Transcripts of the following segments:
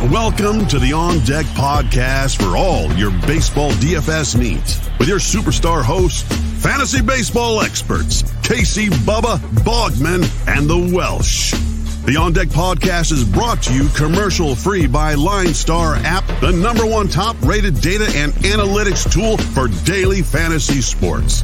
Welcome to the On Deck podcast for all your baseball DFS needs with your superstar hosts, fantasy baseball experts, Casey Bubba, Bogman, and the Welsh. The On Deck podcast is brought to you commercial free by Line Star app, the number one top rated data and analytics tool for daily fantasy sports.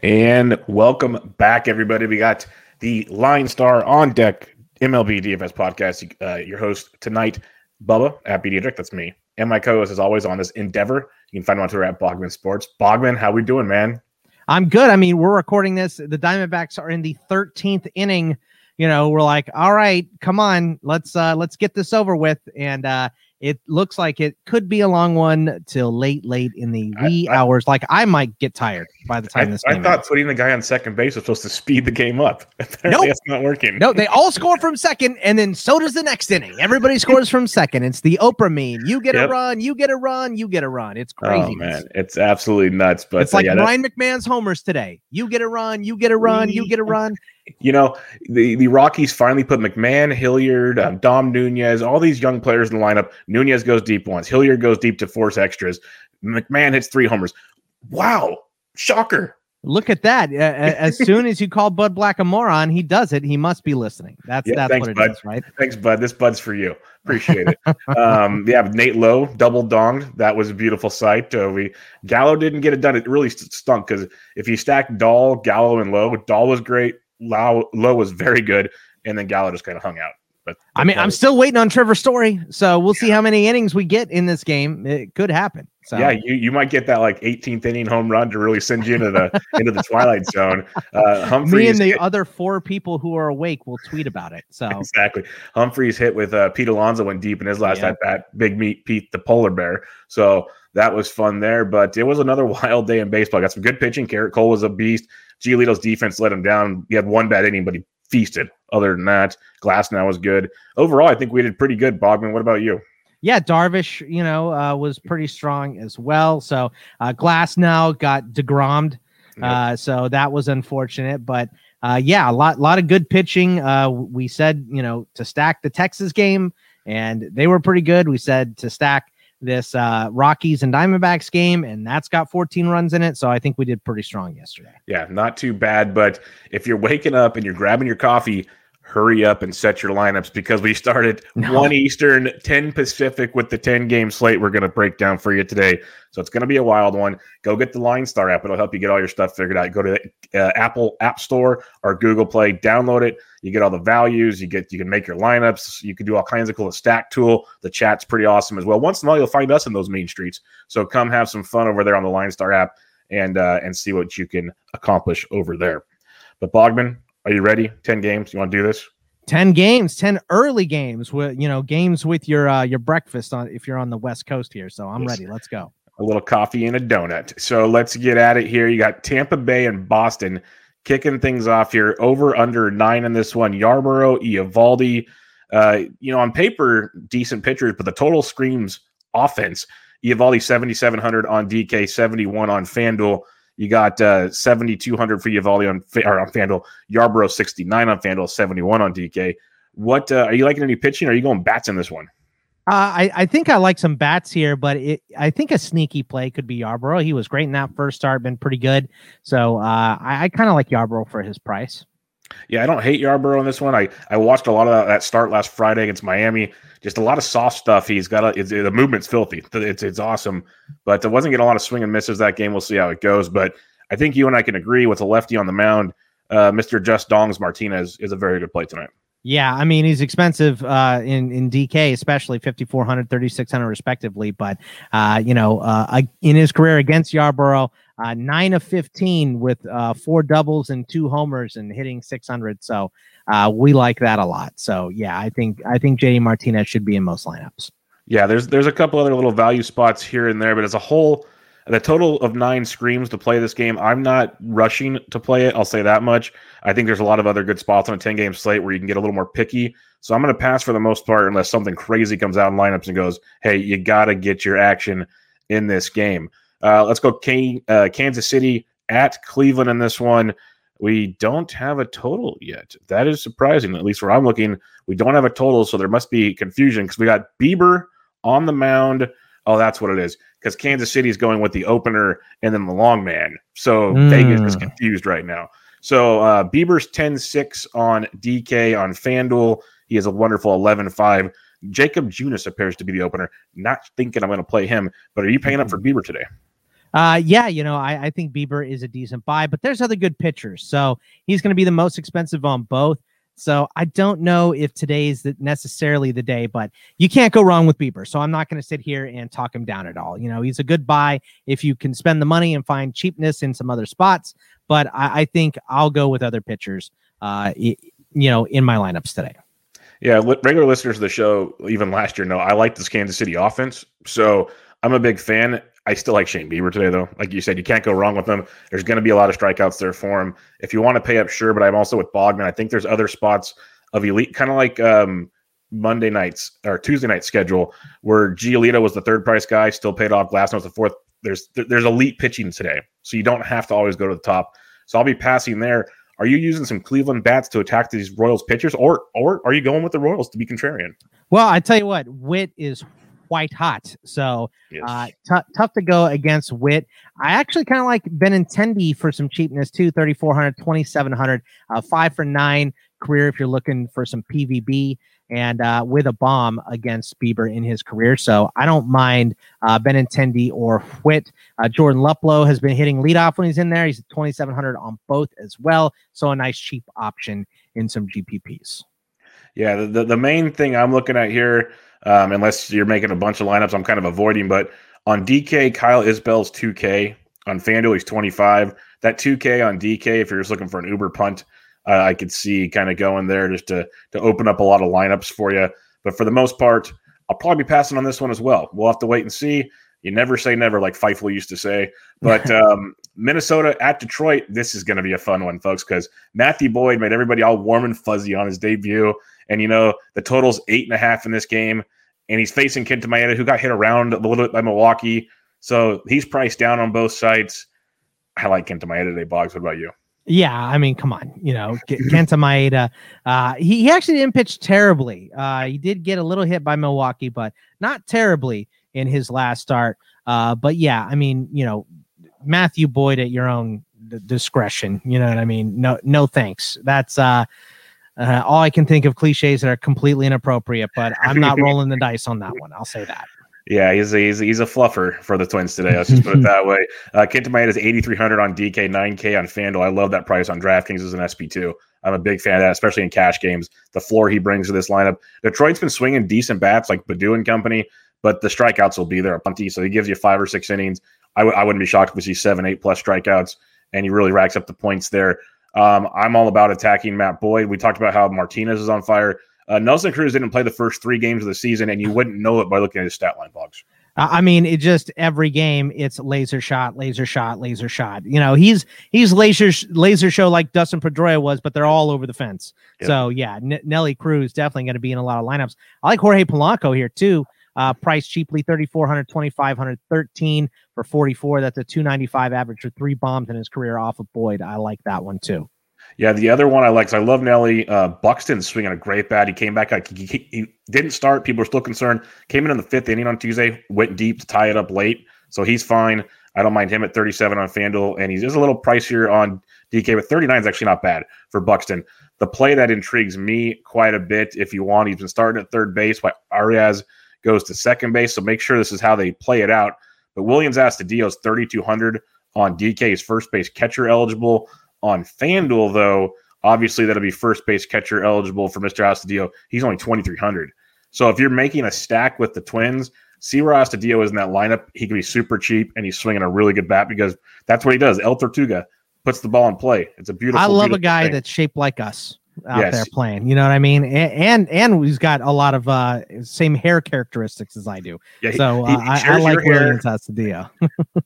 And welcome back, everybody. We got the Line Star on deck MLB DFS podcast. Uh, your host tonight, Bubba at BDistrict. That's me. And my co-host, is always, on this endeavor. You can find him on Twitter at Bogman Sports. Bogman, how we doing, man? I'm good. I mean, we're recording this. The Diamondbacks are in the 13th inning. You know, we're like, all right, come on, let's uh let's get this over with. And uh it looks like it could be a long one till late, late in the wee I, I, hours. Like I might get tired by the time I, this. I thought ends. putting the guy on second base was supposed to speed the game up. Apparently, nope. it's not working. No, they all score from second, and then so does the next inning. Everybody scores from second. It's the Oprah meme. You get yep. a run, you get a run, you get a run. It's oh, crazy. Oh man, it's absolutely nuts. But it's like yeah, Ryan McMahon's homers today. You get a run, you get a run, you get a run you know, the, the Rockies finally put McMahon, Hilliard, um, Dom Nunez, all these young players in the lineup. Nunez goes deep once. Hilliard goes deep to force extras. McMahon hits three homers. Wow. Shocker. Look at that. as soon as you call Bud Black a moron, he does it. He must be listening. That's yeah, that's thanks, what it Bud. is, right? Thanks, Bud. This Bud's for you. Appreciate it. um, yeah, Nate Lowe double donged. That was a beautiful sight. Uh, we Gallo didn't get it done. It really stunk because if you stack Dahl, Gallo, and Lowe, Dahl was great. Lowe, Lowe was very good, and then Gallo just kind of hung out. But I mean, I'm still waiting on Trevor Story, so we'll yeah. see how many innings we get in this game. It could happen. So yeah, you, you might get that like 18th inning home run to really send you into the into the twilight zone. Uh, Humphreys Me and the hit, other four people who are awake will tweet about it. So exactly, Humphreys hit with uh, Pete Alonso went deep in his last at bat. Big meat Pete, the polar bear. So that was fun there. But it was another wild day in baseball. Got some good pitching. Gerrit Cole was a beast. Giolito's defense let him down. He had one bad inning, but he feasted. Other than that, Glasnow was good. Overall, I think we did pretty good. Bogman, what about you? Yeah, Darvish, you know, uh, was pretty strong as well. So uh, Glasnow got degrommed. Uh, so that was unfortunate, but uh, yeah, a lot, lot of good pitching. Uh, we said, you know, to stack the Texas game, and they were pretty good. We said to stack this uh, Rockies and Diamondbacks game, and that's got 14 runs in it. So I think we did pretty strong yesterday. Yeah, not too bad. But if you're waking up and you're grabbing your coffee, hurry up and set your lineups because we started no. 1 Eastern, 10 Pacific with the 10 game slate we're going to break down for you today. So it's going to be a wild one. Go get the Line Star app. It'll help you get all your stuff figured out. Go to the uh, Apple App Store or Google Play, download it. You get all the values. You get you can make your lineups. You can do all kinds of cool. The stack tool. The chat's pretty awesome as well. Once in a while, you'll find us in those main streets. So come have some fun over there on the Line Star app and uh, and see what you can accomplish over there. But Bogman, are you ready? 10 games. You want to do this? 10 games. 10 early games with you know games with your uh your breakfast on if you're on the west coast here. So i'm ready. Let's go. A little coffee and a donut. So let's get at it here. You got tampa bay and boston kicking things off here. Over under nine in this one. Yarbrough Eovaldi, uh you know on paper decent pitchers but the total screams offense. Eovaldi 7700 on dk 71 on fanduel you got uh, 7,200 for Eovaldi on, or on FanDuel. Yarbrough 69 on FanDuel, 71 on DK. What uh, are you liking any pitching? Are you going bats in this one? Uh, I, I think I like some bats here, but it, I think a sneaky play could be Yarbrough. He was great in that first start, been pretty good. So uh, I, I kind of like Yarbrough for his price. Yeah, I don't hate Yarbrough in this one. I, I watched a lot of that start last Friday against Miami. Just a lot of soft stuff. He's got a, the movement's filthy. It's it's awesome, but it wasn't getting a lot of swing and misses that game. We'll see how it goes. But I think you and I can agree with a lefty on the mound. Uh, Mr. Just Dongs Martinez is a very good play tonight. Yeah, I mean he's expensive uh, in in DK, especially 5400, 3600 respectively. But uh, you know, uh, in his career against Yarbrough, uh, nine of 15 with uh, four doubles and two homers and hitting 600. So uh, we like that a lot. So yeah, I think I think JD Martinez should be in most lineups. Yeah, there's there's a couple other little value spots here and there, but as a whole, the total of nine screams to play this game, I'm not rushing to play it. I'll say that much. I think there's a lot of other good spots on a 10 game slate where you can get a little more picky. So I'm going to pass for the most part unless something crazy comes out in lineups and goes, hey, you got to get your action in this game. Uh, let's go K- uh, Kansas City at Cleveland in this one. we don't have a total yet. That is surprising. At least where I'm looking, we don't have a total, so there must be confusion because we got Bieber on the mound. Oh, that's what it is. Because Kansas City is going with the opener and then the long man. So mm. Vegas is confused right now. So uh, Bieber's 10 6 on DK on FanDuel. He has a wonderful 11 5. Jakob Junis appears to be the opener. Not thinking I'm going to play him, but are you paying up for Bieber today? Uh, yeah, you know, I, I think Bieber is a decent buy, but there's other good pitchers. So he's going to be the most expensive on both. So I don't know if today's the, necessarily the day, but you can't go wrong with Bieber. So I'm not going to sit here and talk him down at all. You know, he's a good buy if you can spend the money and find cheapness in some other spots. But I, I think I'll go with other pitchers, uh, you know, in my lineups today. Yeah, regular listeners of the show, even last year, know I like this Kansas City offense. So I'm a big fan. I still like Shane Bieber today, though. Like you said, you can't go wrong with him. There's going to be a lot of strikeouts there for him. If you want to pay up, sure. But I'm also with Bogman. I think there's other spots of elite, kind of like um, Monday nights or Tuesday night schedule, where Giolito was the third price guy, still paid off. Glasnow was the fourth. There's there's elite pitching today, so you don't have to always go to the top. So I'll be passing there. Are you using some Cleveland bats to attack these Royals pitchers, or or are you going with the Royals to be contrarian? Well, I tell you what, Whit is white hot, so yes. uh, t- tough to go against Whit. I actually kind of like Benintendi for some cheapness too, 3400, 2700, uh, five for nine career if you're looking for some PVB and uh, with a bomb against Bieber in his career. So I don't mind uh, Benintendi or Whit. Uh, Jordan Luplow has been hitting leadoff when he's in there. He's at 2,700 on both as well. So a nice cheap option in some GPPs. Yeah, the, the, the main thing I'm looking at here, um, unless you're making a bunch of lineups, I'm kind of avoiding, but on DK, Kyle Isbel's 2K. On FanDuel, he's 25. That 2K on DK, if you're just looking for an Uber punt, uh, I could see kind of going there just to to open up a lot of lineups for you. But for the most part, I'll probably be passing on this one as well. We'll have to wait and see. You never say never, like Feifel used to say. But um, Minnesota at Detroit, this is going to be a fun one, folks, because Matthew Boyd made everybody all warm and fuzzy on his debut. And, you know, the total's eight and a half in this game. And he's facing Kenta Maeda, who got hit around a little bit by Milwaukee. So he's priced down on both sides. I like Kenta Maeda today, Boggs. What about you? Yeah, I mean, come on, you know, Kenta Maeda. Uh, he, he actually didn't pitch terribly. Uh, he did get a little hit by Milwaukee, but not terribly in his last start. Uh, but yeah, I mean, you know, Matthew Boyd at your own d- discretion. You know what I mean? No, no thanks. That's uh, uh, all I can think of cliches that are completely inappropriate. But I'm not rolling the dice on that one. I'll say that. Yeah, he's a, he's, he's a fluffer for the Twins today. Let's just put it that way. Uh, Kenta Maeda is 8,300 on DK, 9K on FanDuel. I love that price on DraftKings as an SP2. I'm a big fan of that, especially in cash games. The floor he brings to this lineup. Detroit's been swinging decent bats like Baddoo and company, but the strikeouts will be there plenty. So he gives you five or six innings. I w- I wouldn't be shocked if we see seven, eight plus strikeouts, and he really racks up the points there. Um, I'm all about attacking Matt Boyd. We talked about how Martinez is on fire. Uh, Nelson Cruz didn't play the first three games of the season, and you wouldn't know it by looking at his stat line Boggs. I mean, it just every game it's laser shot, laser shot, laser shot. You know, he's he's laser laser show like Dustin Pedroia was, but they're all over the fence. Yep. So yeah, N- Nelly Cruz definitely going to be in a lot of lineups. I like Jorge Polanco here too. Uh, price cheaply 3,400, 2,500, 13 for 44. That's a 295 average for three bombs in his career off of Boyd. I like that one too. Yeah, the other one I like, I love Nelly. Uh, Buxton swinging a great bat. He came back. Like, he, he, didn't start. People were still concerned. Came in in the fifth inning on Tuesday, went deep to tie it up late. So he's fine. I don't mind him at 37 on FanDuel. And he's just a little pricier on DK, but 39 is actually not bad for Buxton. The play that intrigues me quite a bit, if you want, he's been starting at third base while Arraez goes to second base. So make sure this is how they play it out. But Williams Willians Astudillo is 3,200 on DK's first base catcher eligible. On FanDuel, though, obviously that'll be first base catcher eligible for Mr. Astudillo. He's only 2,300. So if you're making a stack with the Twins, see where Astudillo is in that lineup. He can be super cheap and he's swinging a really good bat because that's what he does. El Tortuga puts the ball in play. It's a beautiful. I love beautiful a guy thing. that's shaped like us out yes. there playing. You know what I mean? And, and and he's got a lot of uh same hair characteristics as I do. Yeah, so he, uh, he I, I, like Willians Astudillo.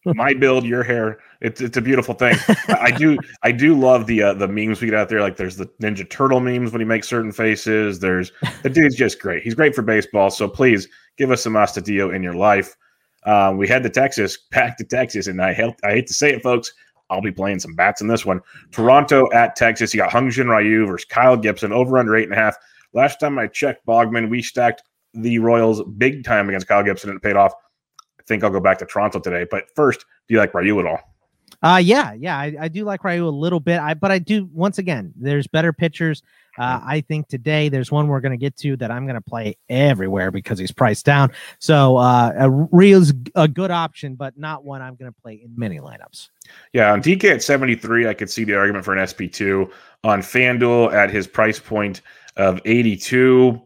My build, your hair. It's it's a beautiful thing. I do I do love the uh, the memes we get out there. Like there's the Ninja Turtle memes when he makes certain faces. There's the dude's just great. He's great for baseball. So please give us some Astudillo in your life. Uh, we head to Texas, back to Texas, and I help, I hate to say it, folks. I'll be playing some bats in this one. Toronto at Texas. You got Hyun Jin Ryu versus Kyle Gibson over under eight and a half. Last time I checked, Bogman, we stacked the Royals big time against Kyle Gibson and it paid off. I think I'll go back to Toronto today. But first, do you like Ryu at all? Uh yeah, yeah, I, I do like Ryu a little bit. I but I do once again, there's better pitchers. Uh, I think today there's one we're going to get to that I'm going to play everywhere because he's priced down. So uh, Ryu's a good option, but not one I'm going to play in many lineups. Yeah, on DK at 73, I could see the argument for an SP2. On FanDuel at his price point of 82,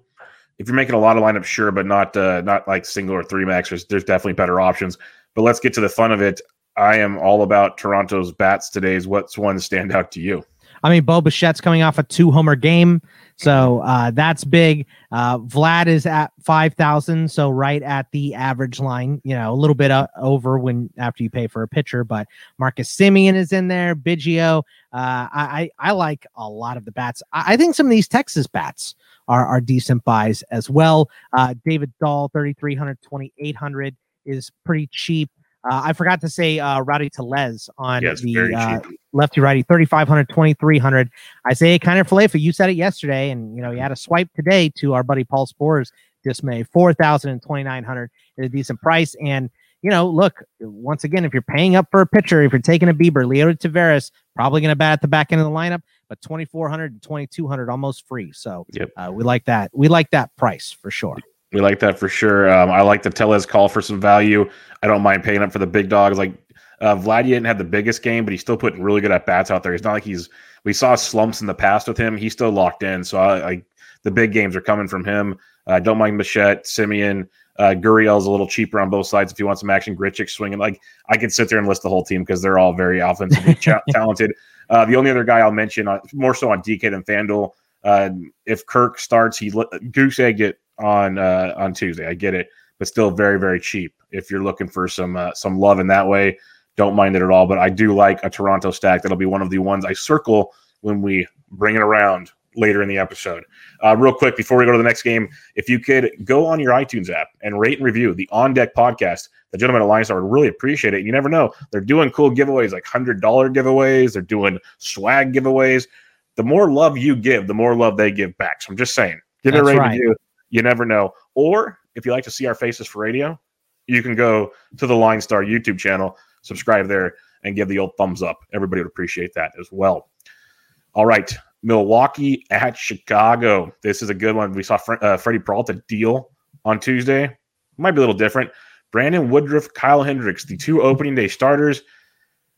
if you're making a lot of lineups, sure, but not uh, not like single or three max. There's, there's definitely better options. But let's get to the fun of it. I am all about Toronto's bats today's. What's one stand out to you? I mean, Bo Bichette's coming off a two homer game. So uh, that's big. Uh, Vlad is at 5,000. So right at the average line, you know, a little bit uh, over when after you pay for a pitcher. But Marcus Semien is in there. Biggio. Uh, I, I like a lot of the bats. I, I, think some of these Texas bats are, are decent buys as well. Uh, David Dahl, 3,300, 2,800 is pretty cheap. Uh, I forgot to say uh, Rowdy Tellez on yes, the uh, lefty righty 3,500, 2,300. Isaiah Kiner-Falefa, you said it yesterday, and you know he had a swipe today to our buddy Paul Spore's dismay 4,000 and 2,900 at a decent price. And you know, look once again, if you're paying up for a pitcher, if you're taking a Bieber, Leo Tavares probably going to bat at the back end of the lineup, but 2,400 and 2,200 almost free. So yep. Uh, we like that. We like that price for sure. We like that for sure. Um, I like the Tellez call for some value. I don't mind paying up for the big dogs. Like uh, Vlad didn't have the biggest game, but he's still putting really good at bats out there. It's not like he's we saw slumps in the past with him. He's still locked in. So I, I the big games are coming from him. I uh, don't mind Bichette, Semien, Uh, Gurriel's a little cheaper on both sides if you want some action. Grichuk swinging. Like I could sit there and list the whole team because they're all very offensively talented. Uh, the only other guy I'll mention, uh, more so on DK than FanDuel, uh, if Kirk starts, he goose egg it on uh, on Tuesday. I get it, but still very very cheap. If you're looking for some uh, some love in that way, don't mind it at all. But I do like a Toronto stack. That'll be one of the ones I circle when we bring it around later in the episode. Uh, real quick before we go to the next game, if you could go on your iTunes app and rate and review the On Deck podcast, the Gentleman Alliance, I would really appreciate it. You never know; they're doing cool giveaways, like hundred dollar giveaways. They're doing swag giveaways. The more love you give, the more love they give back. So I'm just saying, give That's it a rate right. review. You never know. Or if you like to see our faces for radio, you can go to the Line Star YouTube channel, subscribe there, and give the old thumbs up. Everybody would appreciate that as well. All right. Milwaukee at Chicago. This is a good one. We saw Fre- uh, Freddy Peralta deal on Tuesday. Might be a little different. Brandon Woodruff, Kyle Hendricks, the two opening day starters.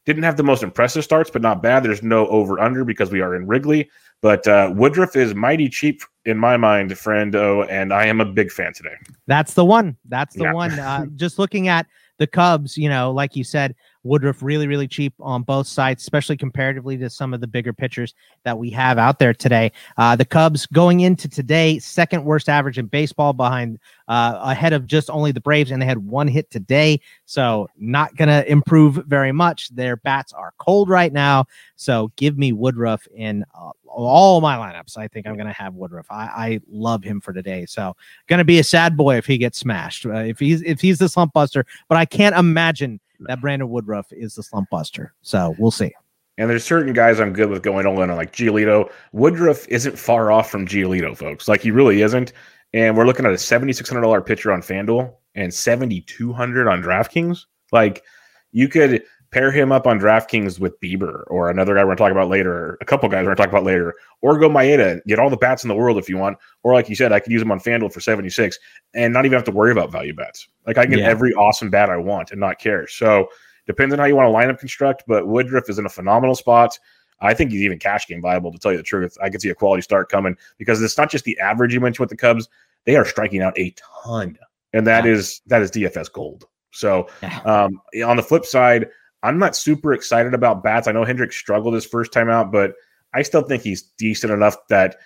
Didn't have the most impressive starts, but not bad. There's no over under because we are in Wrigley. But uh, Woodruff is mighty cheap in my mind, friend. Oh, and I am a big fan today. That's the one. That's the yeah. one. Uh, just looking at the Cubs, you know, like you said, Woodruff really, really cheap on both sides, especially comparatively to some of the bigger pitchers that we have out there today. Uh, the Cubs going into today, second worst average in baseball behind uh, ahead of just only the Braves, and they had one hit today. So not going to improve very much. Their bats are cold right now. So give me Woodruff in uh, all my lineups. I think I'm going to have Woodruff. I, I, love him for today. So going to be a sad boy if he gets smashed. Uh, if he's if he's the slump buster, but I can't imagine that Brandon Woodruff is the slump buster. So we'll see. And there's certain guys I'm good with going all in on, like Giolito. Woodruff isn't far off from Giolito, folks. Like he really isn't. And we're looking at a $7,600 pitcher on FanDuel and 7,200 on DraftKings. Like you could pair him up on DraftKings with Bieber or another guy we're going to talk about later, a couple guys we're going to talk about later, or go Maeda, get all the bats in the world if you want. Or like you said, I could use him on FanDuel for 76 and not even have to worry about value bats. Like I can get yeah. every awesome bat I want and not care. So depends on how you want to lineup construct, but Woodruff is in a phenomenal spot. I think he's even cash game viable to tell you the truth. I could see a quality start coming because it's not just the average you mentioned with the Cubs. They are striking out a ton. And that yeah. is that is DFS gold. So um, on the flip side, I'm not super excited about bats. I know Hendricks struggled his first time out, but I still think he's decent enough that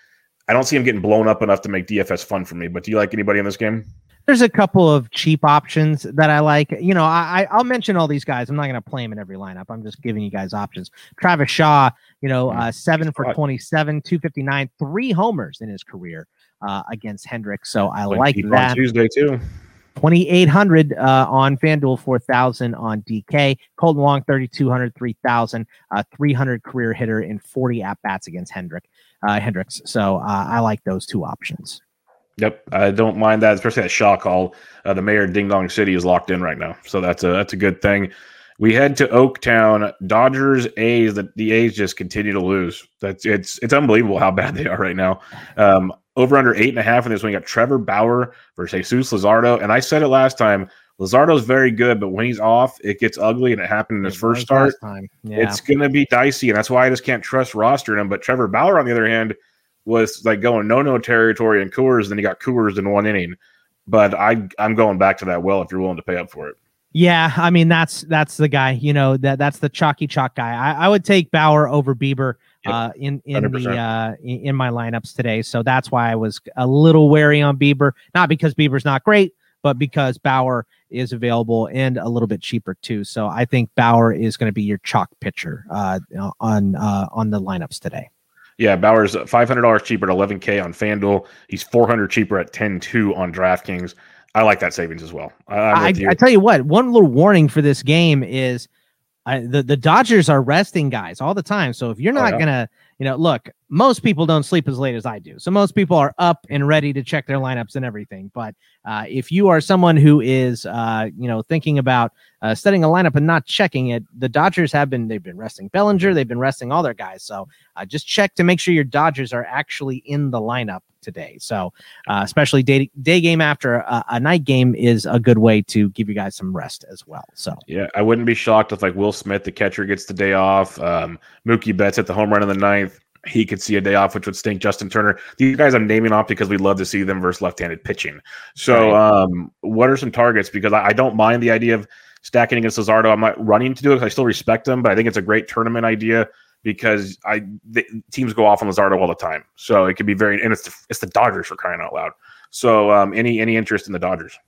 I don't see him getting blown up enough to make DFS fun for me. But do you like anybody in this game? There's a couple of cheap options that I like. You know, I I'll mention all these guys. I'm not going to play them in every lineup. I'm just giving you guys options. Travis Shaw, you know, uh, seven for 27, 259, three homers in his career uh, against Hendricks. So I like, like that. Tuesday too. 2,800 uh, on FanDuel, 4,000 on DK. Kolten Wong, 3,200, 3,000, uh, 300 career hitter in 40 at bats against Hendrick, uh, Hendricks. So uh, I like those two options. Yep, I don't mind that, especially that Shaw call. Uh, the mayor of Ding Dong City is locked in right now, so that's a that's a good thing. We head to Oaktown, Dodgers, A's. The, the A's just continue to lose. That's it's it's unbelievable how bad they are right now. Um, over under eight and a half in this one. You got Trevor Bauer versus Jesus Luzardo, and I said it last time. Luzardo's very good, but when he's off, it gets ugly, and it happened in his It first start. time. Yeah. It's going to be dicey, and that's why I just can't trust rostering him. But Trevor Bauer, on the other hand, was like going no no territory in Coors, then he got Coors in one inning. But I I'm going back to that well if you're willing to pay up for it. Yeah, I mean that's that's the guy. You know that that's the chalky chalk guy. I, I would take Bauer over Bieber uh, in in the 100%. uh, in, my lineups today. So that's why I was a little wary on Bieber. Not because Bieber's not great, but because Bauer is available and a little bit cheaper too. So I think Bauer is going to be your chalk pitcher uh, on uh, on the lineups today. Yeah, Bauer's five hundred dollars cheaper at eleven K on FanDuel. He's four hundred cheaper at 10-2 on DraftKings. I like that savings as well. I, I, with you. I tell you what, one little warning for this game is I, the the Dodgers are resting guys all the time. So if you're Oh, not yeah. gonna, you know, look, most people don't sleep as late as I do. So most people are up and ready to check their lineups and everything. But uh, if you are someone who is, uh, you know, thinking about uh, setting a lineup and not checking it, the Dodgers have been they've been resting Bellinger, they've been resting all their guys. So uh, just check to make sure your Dodgers are actually in the lineup today. So uh, especially day day game after a, a night game is a good way to give you guys some rest as well. So Yeah, I wouldn't be shocked if like Will Smith, the catcher, gets the day off. Um, Mookie Betts at the home run in the ninth. He could see a day off, which would stink. Justin Turner. These guys I'm naming off because we'd love to see them versus left-handed pitching. So, Right. um, what are some targets? Because I, I don't mind the idea of stacking against Luzardo. I'm not running to do it. 'cause I still respect him, but I think it's a great tournament idea because I the, teams go off on Luzardo all the time. So it could be very and it's the, it's the Dodgers for crying out loud. So, um, any any interest in the Dodgers?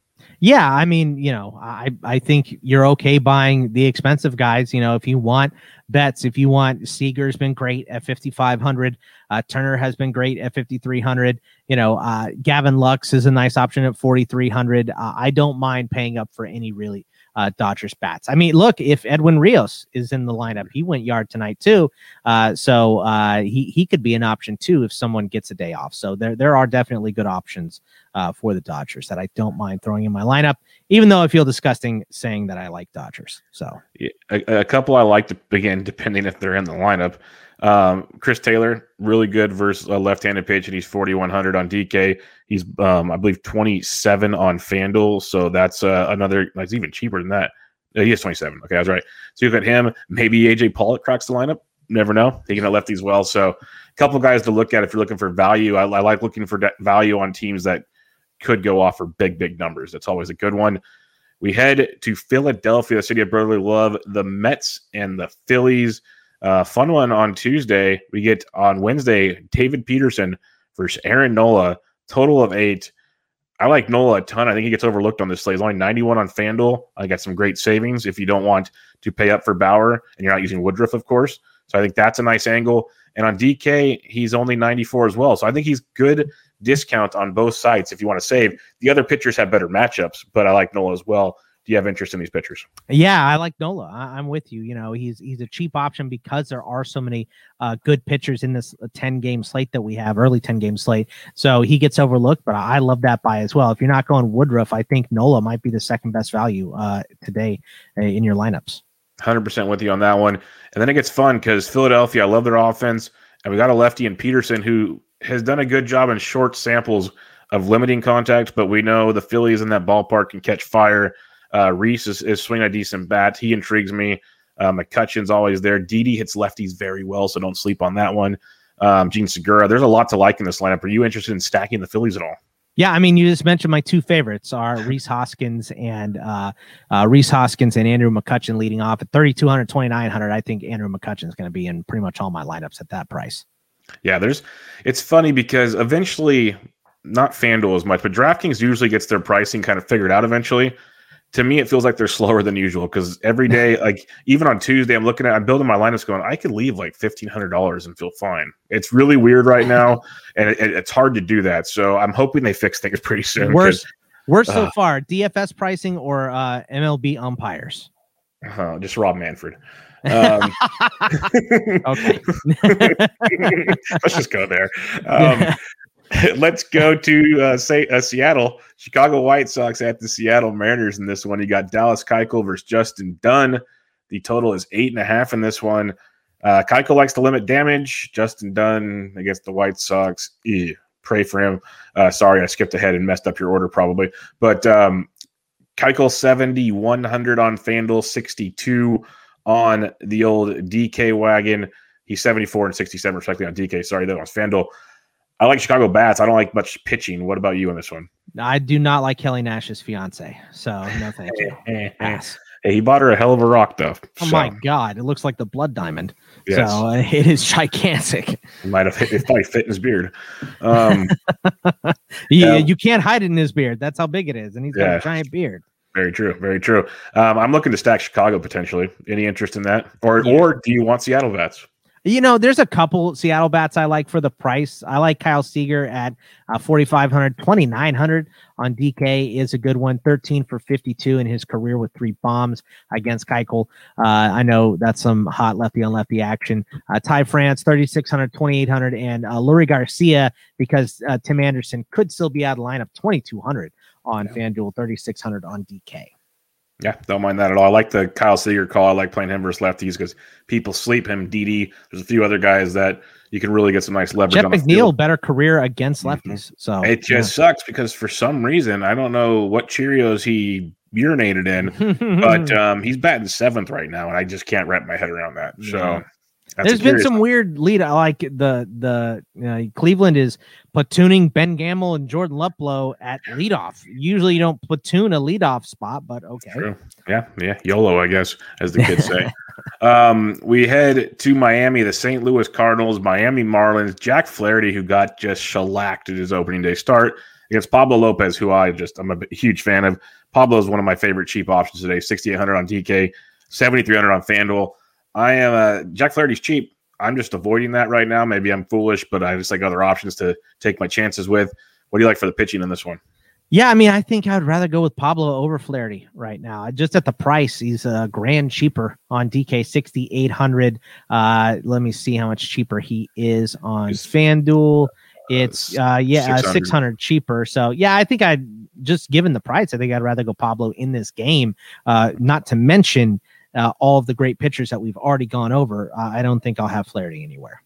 Yeah, I mean, you know, I I think you're okay buying the expensive guys. You know, if you want Betts, if you want Seager's been great at 5500, uh, Turner has been great at 5300. You know, uh, Gavin Lux is a nice option at 4300. Uh, I don't mind paying up for any really uh, Dodgers bats. I mean, look, if Edwin Rios is in the lineup, he went yard tonight too. Uh, so uh, he he could be an option too if someone gets a day off. So there there are definitely good options uh, for the Dodgers that I don't mind throwing in my lineup, even though I feel disgusting saying that I like Dodgers. So Yeah, a, a couple I like to begin depending if they're in the lineup. Um, Chris Taylor, really good versus a left-handed pitch, and he's 4100 on DK. He's, um, I believe, 27 on FanDuel, so that's uh, another. That's even cheaper than that. Uh, he is 27. Okay, I was right. So you got him. Maybe AJ Pollock cracks the lineup. Never know. He can have lefties well. So a couple guys to look at if you're looking for value. I, I like looking for de- value on teams that could go off for big, big numbers. That's always a good one. We head to Philadelphia, the city of brotherly love, the Mets and the Phillies. Uh, fun one on Tuesday. We get on Wednesday David Peterson versus Aaron Nola. Total of eight. I like Nola a ton. I think he gets overlooked on this slate. He's only 91 on FanDuel. I got some great savings if you don't want to pay up for Bauer and you're not using Woodruff, of course. So I think that's a nice angle. And on DK, he's only 94 as well. So I think he's good discount on both sides if you want to save. The other pitchers have better matchups, but I like Nola as well. Do you have interest in these pitchers? yeah, I like Nola. I, I'm with you. You know, he's he's a cheap option because there are so many uh, good pitchers in this 10 game slate that we have, early 10 game slate. So he gets overlooked, but I love that buy as well. If you're not going Woodruff, I think Nola might be the second best value uh, today uh, in your lineups. 100% with you on that one. And then it gets fun because Philadelphia, I love their offense. And we got a lefty in Peterson who has done a good job in short samples of limiting contact, but we know the Phillies in that ballpark can catch fire. Uh, Rhys is, is swinging a decent bat. He intrigues me. Uh, McCutchen's always there. Didi hits lefties very well, so don't sleep on that one. Um, Jean Segura, there's a lot to like in this lineup. Are you interested in stacking the Phillies at all? Yeah, I mean, you just mentioned my two favorites are Rhys Hoskins and uh, uh, Rhys Hoskins and Andrew McCutchen leading off at 3,200, 2,900. I think Andrew McCutchen is going to be in pretty much all my lineups at that price. Yeah, there's. It's funny because eventually, not FanDuel as much, but DraftKings usually gets their pricing kind of figured out eventually. To me, it feels like they're slower than usual because every day, like even on Tuesday, I'm looking at, I'm building my lineups, going, I could leave like fifteen hundred dollars and feel fine. It's really weird right now, and it, it- it's hard to do that. So I'm hoping they fix things pretty soon. Worst, Worst so far, DFS pricing or uh, MLB umpires? Uh, just Rob Manfred. Um, okay. let's just go there. Um, let's go to uh, say uh, Seattle, Chicago White Sox at the Seattle Mariners in this one. You got Dallas Keuchel versus Justin Dunn. The total is eight and a half in this one. Uh, Keuchel likes to limit damage. Justin Dunn against the White Sox. Ew, pray for him. Uh, sorry, I skipped ahead and messed up your order probably. But um, Keuchel 70, 100 on FanDuel, 62 on the old DK wagon. He's 74 and 67 respectively on DK. Sorry, that was FanDuel. I like Chicago bats. I don't like much pitching. What about you on this one? I do not like Kelly Nash's fiance. So no thank you. Hey, he bought her a hell of a rock, though. Oh so. my god, it looks like the blood diamond. Yes. So uh, it is gigantic. He might have hit, it probably fit in his beard. Um, yeah, you can't hide it in his beard. That's how big it is, and he's got a giant beard. Very true. Very true. Um, I'm looking to stack Chicago potentially. Any interest in that, or yeah. or do you want Seattle bats? You know, there's a couple Seattle bats I like for the price. I like Kyle Seager at uh, 4,500, 2,900 on DK is a good one. 13 for 52 in his career with three bombs against Keuchel. Uh, I know that's some hot lefty on lefty action. Uh, Ty France, 3,600, 2,800, and uh, Leury Garcia because uh, Tim Anderson could still be out of lineup, 2,200 on yeah. FanDuel, 3,600 on DK. Yeah, don't mind that at all. I like the Kyle Seager call. I like playing him versus lefties because people sleep him. DD. There's a few other guys that you can really get some nice leverage. Jeff McNeil, better career against mm-hmm. lefties. Mm-hmm. So it just yeah. sucks because for some reason I don't know what Cheerios he urinated in, but um, he's batting seventh right now, and I just can't wrap my head around that. So. Yeah. That's There's been some one. weird lead. I like the the uh, Cleveland is platooning Ben Gamel and Jordan Luplow at leadoff. Usually you don't platoon a leadoff spot, but okay. True. Yeah, yeah, YOLO, I guess, as the kids say. um, we head to Miami, the St. Louis Cardinals, Miami Marlins, Jack Flaherty, who got just shellacked at his opening day start against Pablo Lopez, who I just I'm a huge fan of. Pablo is one of my favorite cheap options today. 6,800 on DK, 7,300 on FanDuel. I am uh, Jack Flaherty's cheap. I'm just avoiding that right now. Maybe I'm foolish, but I just like other options to take my chances with. What do you like for the pitching in this one? Yeah, I mean, I think I'd rather go with Pablo over Flaherty right now. Just at the price, he's a grand cheaper on DK sixty eight hundred. Uh, let me see how much cheaper he is on he's, FanDuel. It's uh, yeah, 600. 600 cheaper. So yeah, I think I'd just given the price, I think I'd rather go Pablo in this game. Uh, not to mention uh, all of the great pitchers that we've already gone over, uh, I don't think I'll have Flaherty anywhere.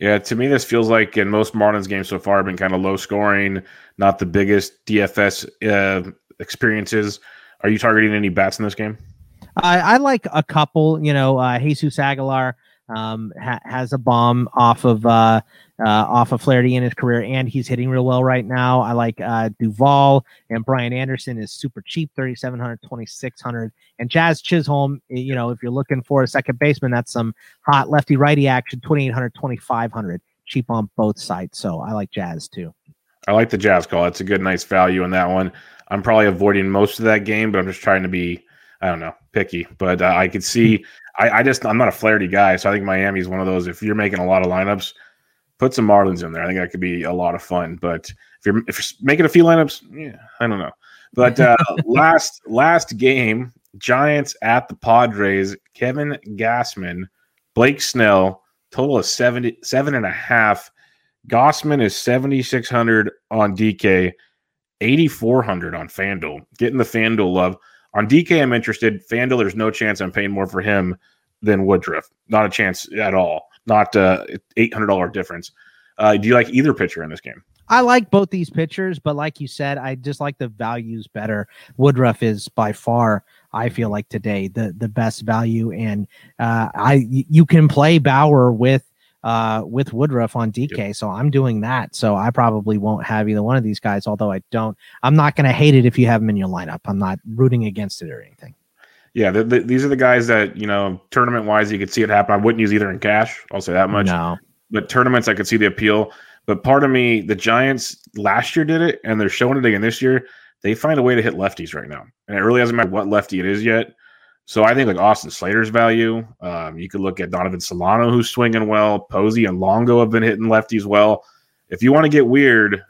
Yeah, to me, this feels like in most Marlins games so far have been kind of low scoring, not the biggest DFS uh, experiences. Are you targeting any bats in this game? I, I like a couple. You know, uh, Jesus Aguilar um, ha- has a bomb off of uh, uh, off of Flaherty in his career, and he's hitting real well right now. I like uh, Duvall and Brian Anderson is super cheap, 3,700, 2,600. And Jazz Chisholm, you know, if you're looking for a second baseman, that's some hot lefty righty action, 2,800, 2,500. Cheap on both sides. So I like Jazz too. I like the Jazz call. It's a good, nice value on that one. I'm probably avoiding most of that game, but I'm just trying to be, I don't know, picky. But uh, I could see, I, I just, I'm not a Flaherty guy. So I think Miami is one of those, if you're making a lot of lineups, put some Marlins in there. I think that could be a lot of fun. But if you're if you're making a few lineups, yeah, I don't know. But uh, last last game, Giants at the Padres. Kevin Gausman, Blake Snell, total of 70, seven and a half. Gausman is 7,600 on DK, 8,400 on FanDuel. Getting the FanDuel love. On DK, I'm interested. FanDuel, there's no chance I'm paying more for him than Woodruff. Not a chance at all not uh, eight hundred dollar difference. Uh, do you like either pitcher in this game? I like both these pitchers, but like you said, I just like the values better. Woodruff is by far, I feel like today the the best value, and uh, I you can play Bauer with uh, with Woodruff on DK. Yep. So I'm doing that. So I probably won't have either one of these guys, although I don't. I'm not going to hate it if you have them in your lineup. I'm not rooting against it or anything yeah, the, the, these are the guys that you know tournament wise you could see it happen. I wouldn't use either in cash. I'll say that much. No, but tournaments I could see the appeal. But part of me, the Giants last year did it, and they're showing it again this year. They find a way to hit lefties right now, and it really doesn't matter what lefty it is yet. So I think like Austin Slater's value. Um, you could look at Donovan Solano, who's swinging well. Posey and Longo have been hitting lefties well. If you want to get weird,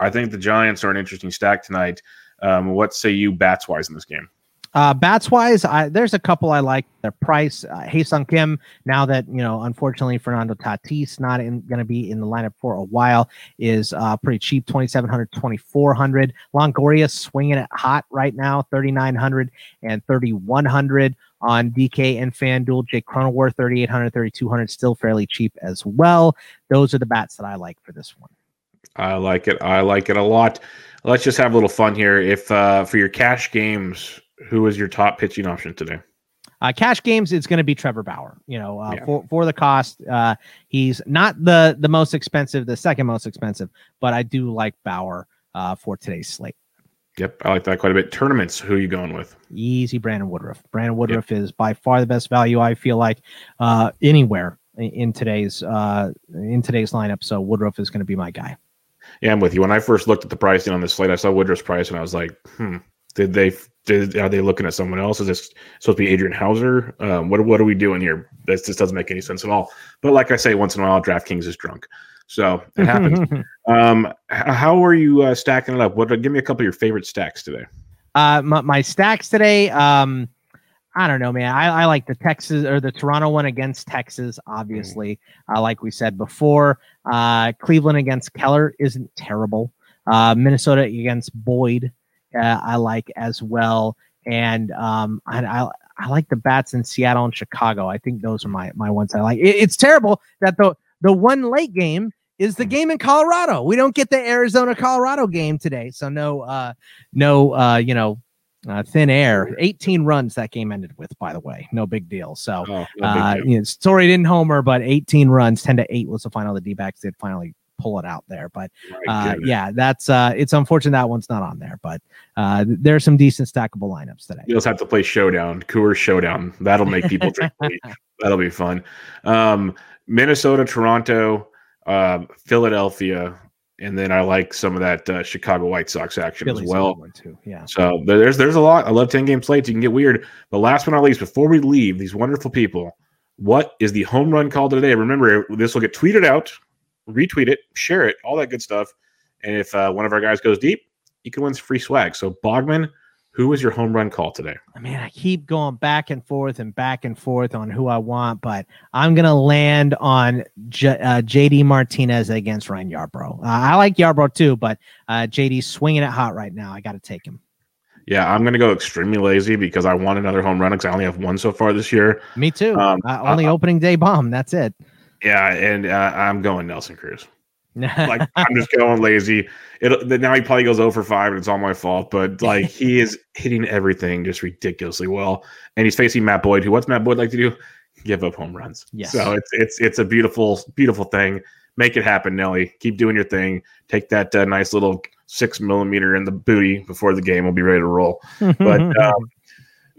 I think the Giants are an interesting stack tonight. Um, what say you bats wise in this game? Uh, bats wise, I, there's a couple I like. Their price, uh, Sung Kim. Now that you know, unfortunately, Fernando Tatis not going to be in the lineup for a while, is uh, pretty cheap 2,700, 2,400. Longoria swinging it hot right now, 3,900 and 3,100 on DK and FanDuel. Jake Cronenworth, 3,800, 3,200, still fairly cheap as well. Those are the bats that I like for this one. I like it. I like it a lot. Let's just have a little fun here. If uh, for your cash games, who is your top pitching option today? Uh, cash games, it's going to be Trevor Bauer. You know, uh, yeah. for for the cost, uh, he's not the the most expensive, the second most expensive, but I do like Bauer uh, for today's slate. Yep, I like that quite a bit. Tournaments, who are you going with? Easy, Brandon Woodruff. Brandon Woodruff yep. is by far the best value. I feel like uh, anywhere in today's uh, in today's lineup. So Woodruff is going to be my guy. Yeah, I'm with you. When I first looked at the pricing on this slate, I saw Woodruff's price, and I was like, "Hmm, did they? Did, are they looking at someone else? Is this supposed to be Adrian Houser? Um, what what are we doing here? This just doesn't make any sense at all." But like I say, once in a while, DraftKings is drunk, so it happens. um, how are you uh, stacking it up? What? Give me a couple of your favorite stacks today. Uh, my, my stacks today. Um, I don't know, man. I, I like the Texas or the Toronto one against Texas, obviously. Mm. Uh, like we said before, uh, Cleveland against Keller isn't terrible. Uh, Minnesota against Boyd, uh, I like as well. And um, I, I, I like the bats in Seattle and Chicago. I think those are my my ones I like. It, it's terrible that the the one late game is the mm. game in Colorado. We don't get the Arizona Colorado game today, so no uh no uh you know uh, thin air. 18 runs that game ended with, by the way. No big deal. So, oh, no uh, deal. You know, sorry, didn't homer, but 18 runs, 10 to 8 was the final. The D backs did finally pull it out there. But uh, yeah, that's uh, it's unfortunate that one's not on there. But uh, there's some decent stackable lineups today. You also have to play Showdown, Coors Showdown. That'll make people drink. That'll be fun. Um, Minnesota, Toronto, uh, Philadelphia, and then I like some of that uh, Chicago White Sox action Philly's as well. too. Yeah. So there's there's a lot. I love ten game slates. You can get weird. But last but not least, before we leave, these wonderful people, what is the home run call today? Remember, this will get tweeted out, retweet it, share it, all that good stuff. And if uh, one of our guys goes deep, you can win some free swag. So Bogman, who was your home run call today? I mean, I keep going back and forth and back and forth on who I want, but I'm going to land on J- uh, JD Martinez against Ryan Yarbrough. Uh, I like Yarbrough too, but uh, JD's swinging it hot right now. I got to take him. Yeah, I'm going to go extremely lazy because I want another home run because I only have one so far this year. Me too. Um, uh, only opening day bomb. That's it. Yeah, and uh, I'm going Nelson Cruz like I'm just going lazy. It now he probably goes over five, and it's all my fault. But like he is hitting everything just ridiculously well, and he's facing Matt Boyd. Who what's Matt Boyd like to do? Give up home runs. Yes. So it's it's it's a beautiful beautiful thing. Make it happen, Nelly. Keep doing your thing. Take that uh, nice little six millimeter in the booty before the game. We'll be ready to roll. but um,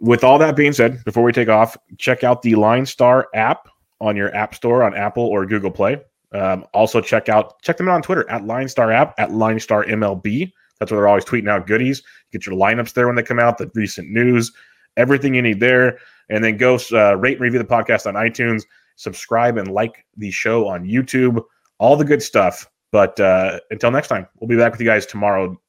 with all that being said, before we take off, check out the Line Star app on your app store on Apple or Google Play. Um, also, check out check them out on Twitter at LineStar app at LineStar MLB. That's where they're always tweeting out goodies. Get your lineups there when they come out, the recent news, everything you need there. And then go uh, rate and review the podcast on iTunes, subscribe and like the show on YouTube, all the good stuff. But uh, until next time, we'll be back with you guys tomorrow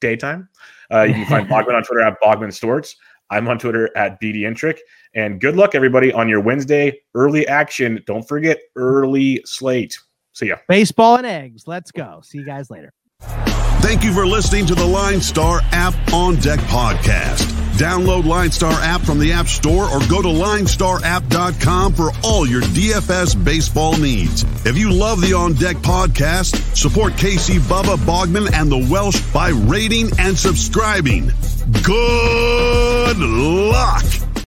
daytime. Uh, you can find Bogman on Twitter at Bogman Storts. I'm on Twitter at BD Intric. And good luck, everybody, on your Wednesday early action. Don't forget early slate. See ya. Baseball and eggs. Let's go. See you guys later. Thank you for listening to the Line Star App on Deck podcast. Download Line Star app from the App Store or go to linestarapp.com for all your DFS baseball needs. If you love the On Deck podcast, support Casey Bubba Bogman and the Welsh by rating and subscribing. Good luck.